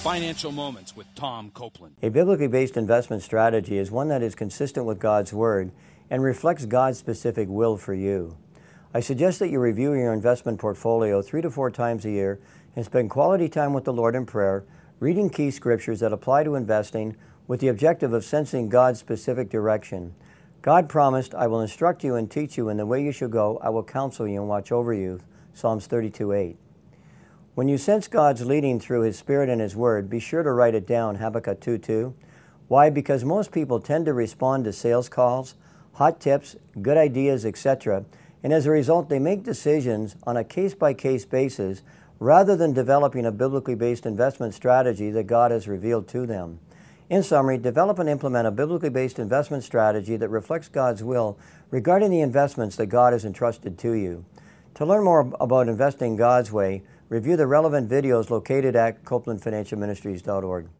Financial Moments with Tom Copeland. A biblically based investment strategy is one that is consistent with God's Word and reflects God's specific will for you. I suggest that you review your investment portfolio three to four times a year and spend quality time with the Lord in prayer, reading key scriptures that apply to investing with the objective of sensing God's specific direction. God promised, I will instruct you and teach you in the way you should go. I will counsel you and watch over you. Psalms 32 8. When you sense God's leading through His Spirit and His Word, be sure to write it down, Habakkuk 2 2. Why? Because most people tend to respond to sales calls, hot tips, good ideas, etc., and as a result, they make decisions on a case by case basis rather than developing a biblically based investment strategy that God has revealed to them. In summary, develop and implement a biblically based investment strategy that reflects God's will regarding the investments that God has entrusted to you. To learn more about investing God's way, review the relevant videos located at copelandfinancialministries.org.